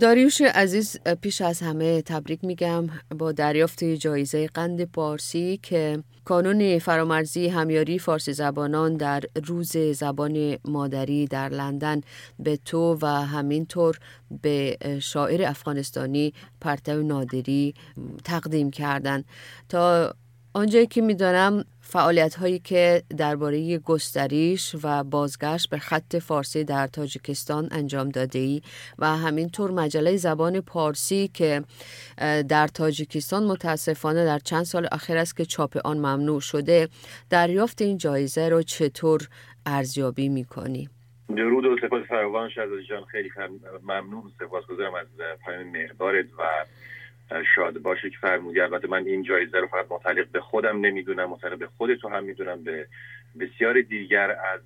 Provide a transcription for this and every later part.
داریوش عزیز پیش از همه تبریک میگم با دریافت جایزه قند پارسی که کانون فرامرزی همیاری فارسی زبانان در روز زبان مادری در لندن به تو و همینطور به شاعر افغانستانی پرتو نادری تقدیم کردن. تا آنجایی که می‌دانم فعالیت هایی که درباره گستریش و بازگشت به خط فارسی در تاجیکستان انجام داده ای و همینطور مجله زبان پارسی که در تاجیکستان متاسفانه در چند سال اخیر است که چاپ آن ممنوع شده دریافت این جایزه رو چطور ارزیابی می‌کنی؟ درود و سپاس فراوان شهزاده جان خیلی ممنون سپاسگزارم از پیام مهدارت و شاد باشه که فرمودی. البته من این جایزه رو فقط متعلق به خودم نمی‌دونم متعلق به خود تو هم می‌دونم. به بسیار دیگر از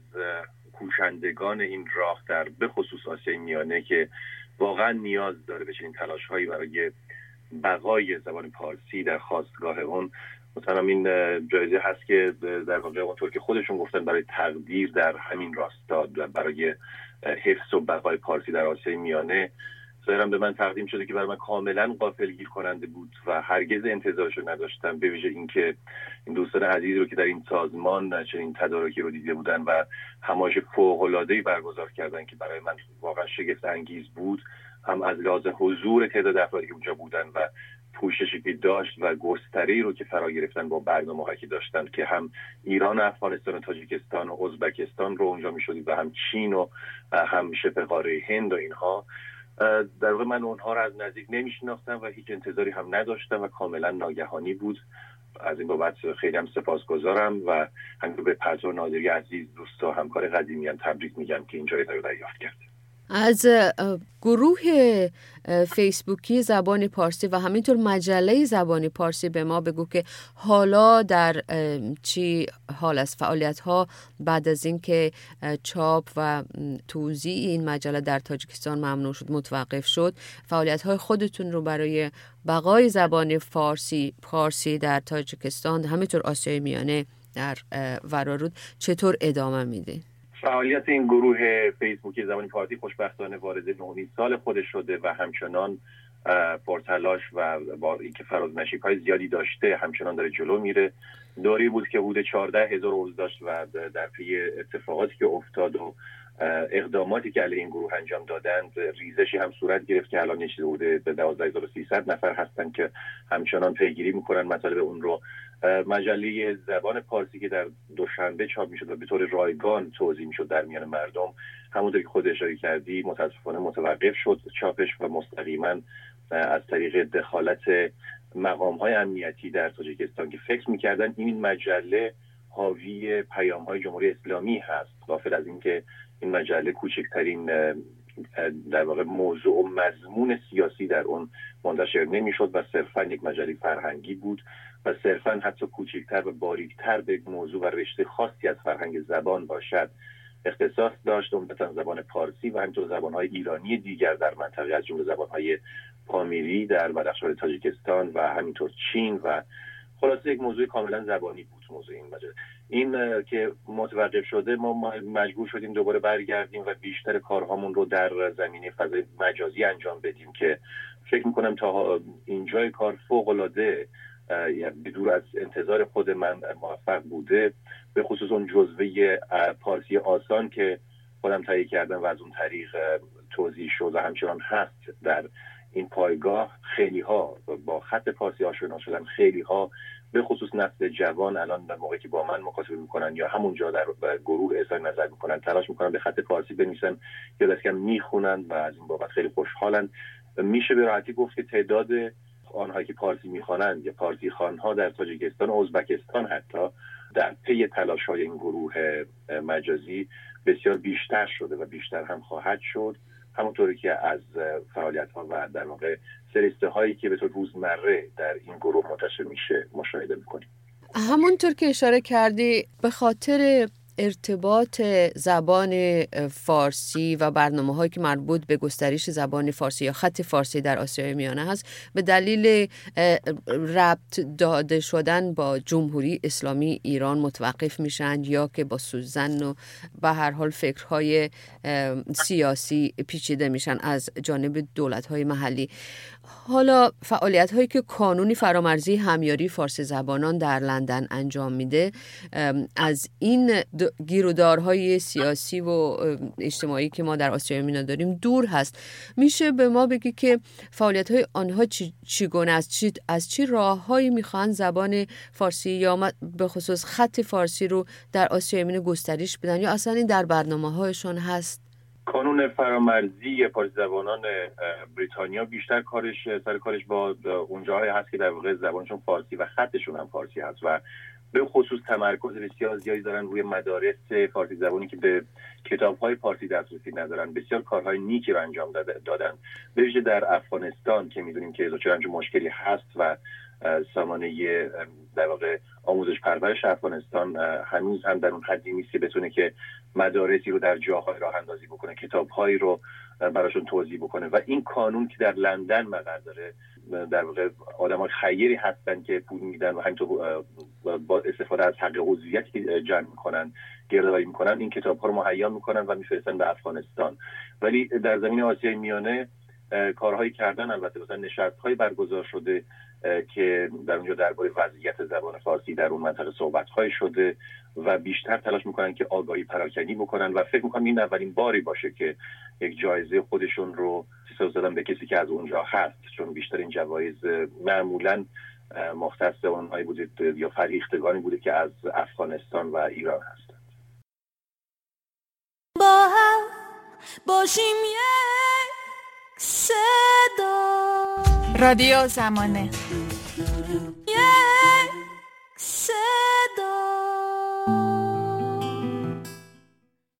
کوشندگان این راه در به خصوص آسیای میانه که واقعا نیاز داره به چنین تلاش هایی برای بقای زبان پارسی در خواستگاه اون. مثلا این جایزه هست که در واقع اونطور که خودشون گفتن برای تقدیر در همین راستا برای حفظ و بقای پارسی در آسیای میانه ظاهرا به من تقدیم شده که برای من کاملا گیر کننده بود و هرگز انتظارش نداشتم به ویژه اینکه این دوستان عزیزی رو که در این سازمان چنین تدارکی رو دیده بودن و همایش فوق العاده برگزار کردن که برای من واقعا شگفت انگیز بود هم از لحاظ حضور تعداد افرادی که اونجا بودن و پوششی که داشت و گستری رو که فرا گرفتن با برنامه که داشتن که هم ایران و افغانستان و تاجیکستان و ازبکستان رو اونجا می‌شدید و هم چین و هم شبه قاره هند و اینها. در واقع من اونها رو از نزدیک نمیشناختم و هیچ انتظاری هم نداشتم و کاملا ناگهانی بود. از این بابت خیلی هم سپاسگزارم و همینطور به پرتو نادری عزیز دوست و همکار قدیمی هم تبریک میگم که این جایزه رو دریافت کرد. از گروه فیسبوکی زبان پارسی و همینطور مجله زبان پارسی به ما بگو که حالا در چی حال از فعالیت ها بعد از اینکه چاپ و توضیح این مجله در تاجیکستان ممنوع شد متوقف شد فعالیت های خودتون رو برای بقای زبان فارسی پارسی در تاجیکستان همینطور آسیای میانه در ورارود چطور ادامه میده؟ فعالیت این گروه فیسبوکی زمانی پارتی خوشبختانه وارد نهمین سال خودش شده و همچنان پرتلاش و با اینکه فراز نشیب های زیادی داشته همچنان داره جلو میره. دوری بود که بوده 14 هزار عضو داشت و در پی اتفاقاتی که افتاد و اقداماتی که علیه این گروه انجام دادند ریزشی هم صورت گرفت که الان چیزی بوده به 12300 نفر هستن که همچنان پیگیری می‌کنن مطالب اون رو مجله زبان پارسی که در دوشنبه چاپ می‌شد و به طور رایگان توضیح می‌شد در میان مردم همونطور که خود اشاره کردی متاسفانه متوقف شد چاپش و مستقیما از طریق دخالت مقام های امنیتی در تاجیکستان که فکر می‌کردن این مجله حاوی پیام های جمهوری اسلامی هست. غافل از اینکه این مجله کوچکترین در واقع موضوع و مضمون سیاسی در اون منتشر نمی‌شد و صرفا یک مجله فرهنگی بود و صرفا حتی کوچکتر و باریکتر به موضوع و رشته خاصی از فرهنگ زبان باشد. اختصاص داشت عمدتا زبان پارسی و همینطور زبانهای ایرانی دیگر در منطقه از جمله زبانهای پامیری در بدخشان تاجیکستان و همینطور چین و خلاصه یک موضوع کاملا زبانی بود. موضوع این مجله این که متوقف شده ما مجبور شدیم دوباره برگردیم و بیشتر کارهامون رو در زمینه فضای مجازی انجام بدیم که فکر می‌کنم تا اینجای کار فوق العاده یعنی دور از انتظار خود من موفق بوده به خصوص اون جزوه پارسی آسان که خودم تهیه کردم و از اون طریق توضیح شد و همچنان هست در این پایگاه. خیلی ها با خط پارسی آشنا شدن خیلی ها به خصوص نسل جوان الان در موقعی که با من مکاتبه می‌کنن یا همونجا در گروه اظهار نظر می‌کنن تلاش می‌کنن به خط پارسی بنویسن یا دست می‌خونن و از این بابت خیلی خوشحالن. میشه به راحتی گفت که تعداد آنهایی که پارسی می‌خوانند یا پارسی خانها در تاجیکستان و ازبکستان حتی در پی تلاش های این گروه مجازی بسیار بیشتر شده و بیشتر هم خواهد شد. همونطوری که از فعالیت ها و در واقع سریسته هایی که به طور روزمره در این گروه منتشر میشه مشاهده می‌کنیم. همونطور که اشاره کردی به خاطر ارتباط زبان فارسی و برنامه هایی که مربوط به گسترش زبان فارسی یا خط فارسی در آسیای میانه هست به دلیل ربط داده شدن با جمهوری اسلامی ایران متوقف میشن یا که با سوزن و به هر حال فکرهای سیاسی پیچیده میشن از جانب دولت های محلی. حالا فعالیت هایی که کانونی فرامرزی همیاری فارسی زبانان در لندن انجام میده از این گیرودارهای سیاسی و اجتماعی که ما در آسیای مینا داریم دور هست. میشه به ما بگی که فعالیت های آنها چی چیگونه است؟ چی از چی راههایی می‌خوان زبان فارسی یا به خصوص خط فارسی رو در آسیای مینا گسترش بدن؟ یا اصلا این در برنامه هایشون هست؟ کانون فرامرزی پارسی زبانان بریتانیا بیشتر کارش سر کارش با اونجاهای هست که در واقع زبانشون فارسی و خطشون هم فارسی هست و به خصوص تمرکز بسیار زیادی دارن روی مدارس فارسی زبانی که به کتاب های فارسی دسترسی ندارن. بسیار کارهای نیکی رو انجام دادن. به ویژه در افغانستان که می‌دونیم که دچار مشکلی هست و سامانه در واقع آموزش پرورش افغانستان هنوز هم در اون حدی نیست که بتونه که مدارسی رو در جاهای راه اندازی بکنه کتابهایی رو براشون توضیح بکنه. و این کانون که در لندن مقر داره در واقع آدم های خیری هستن که پول میدن و همینطور با استفاده از حق عضویتی که جمع می‌کنن گردآوری می‌کنن این کتاب ها رو مهیا می‌کنن و میفرستن به افغانستان. ولی در زمین آسیای میانه کارهایی کردن البته مثلا نشست برگزار شده که در اونجا درباره وضعیت زبان فارسی در اون منطقه صحبت های شده و بیشتر تلاش می‌کنن که آگاهی پراکنی بکنن و فکر می‌کنم این اولین باری باشه که یک جایزه خودشون رو دادن به کسی که از اونجا هست چون بیشتر این جوایز معمولا مختص اونهایی بوده یا فریختگانی بوده که از افغانستان و ایران هستند. با هم باشیم صدا رادیو زمانه